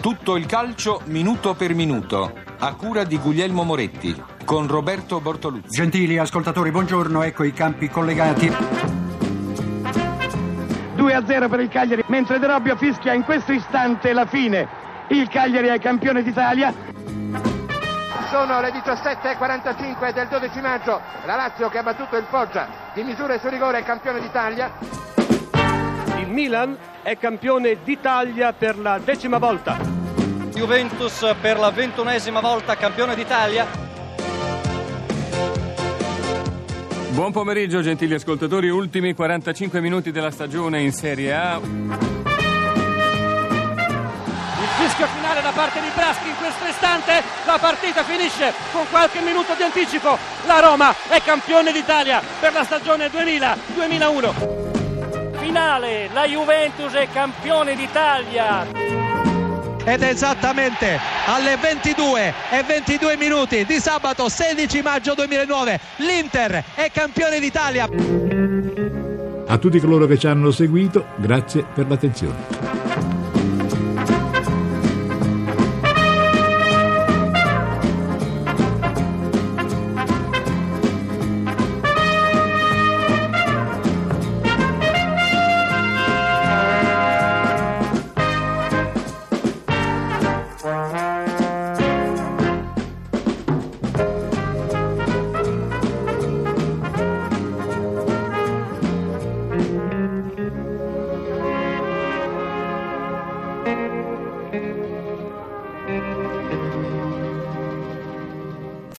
Tutto il calcio minuto per minuto, a cura di Guglielmo Moretti, con Roberto Bortoluzzi. Gentili ascoltatori, buongiorno, ecco i campi collegati. 2-0 per il Cagliari, mentre De Robbio fischia in questo istante la fine. Il Cagliari è campione d'Italia. Sono le 17.45 del 12 maggio, la Lazio che ha battuto il Foggia di misure su rigore è campione d'Italia. Il Milan è campione d'Italia per la decima volta. Juventus per la ventunesima volta campione d'Italia. Buon pomeriggio gentili ascoltatori, ultimi 45 minuti della stagione in Serie A. Il fischio finale da parte di Braschi in questo istante, la partita finisce con qualche minuto di anticipo. La Roma è campione d'Italia per la stagione 2000-2001. Finale, la Juventus è campione d'Italia ed esattamente alle 22 e 22 minuti di sabato 16 maggio 2009 l'Inter è campione d'Italia. A tutti coloro che ci hanno seguito, grazie per l'attenzione. thank you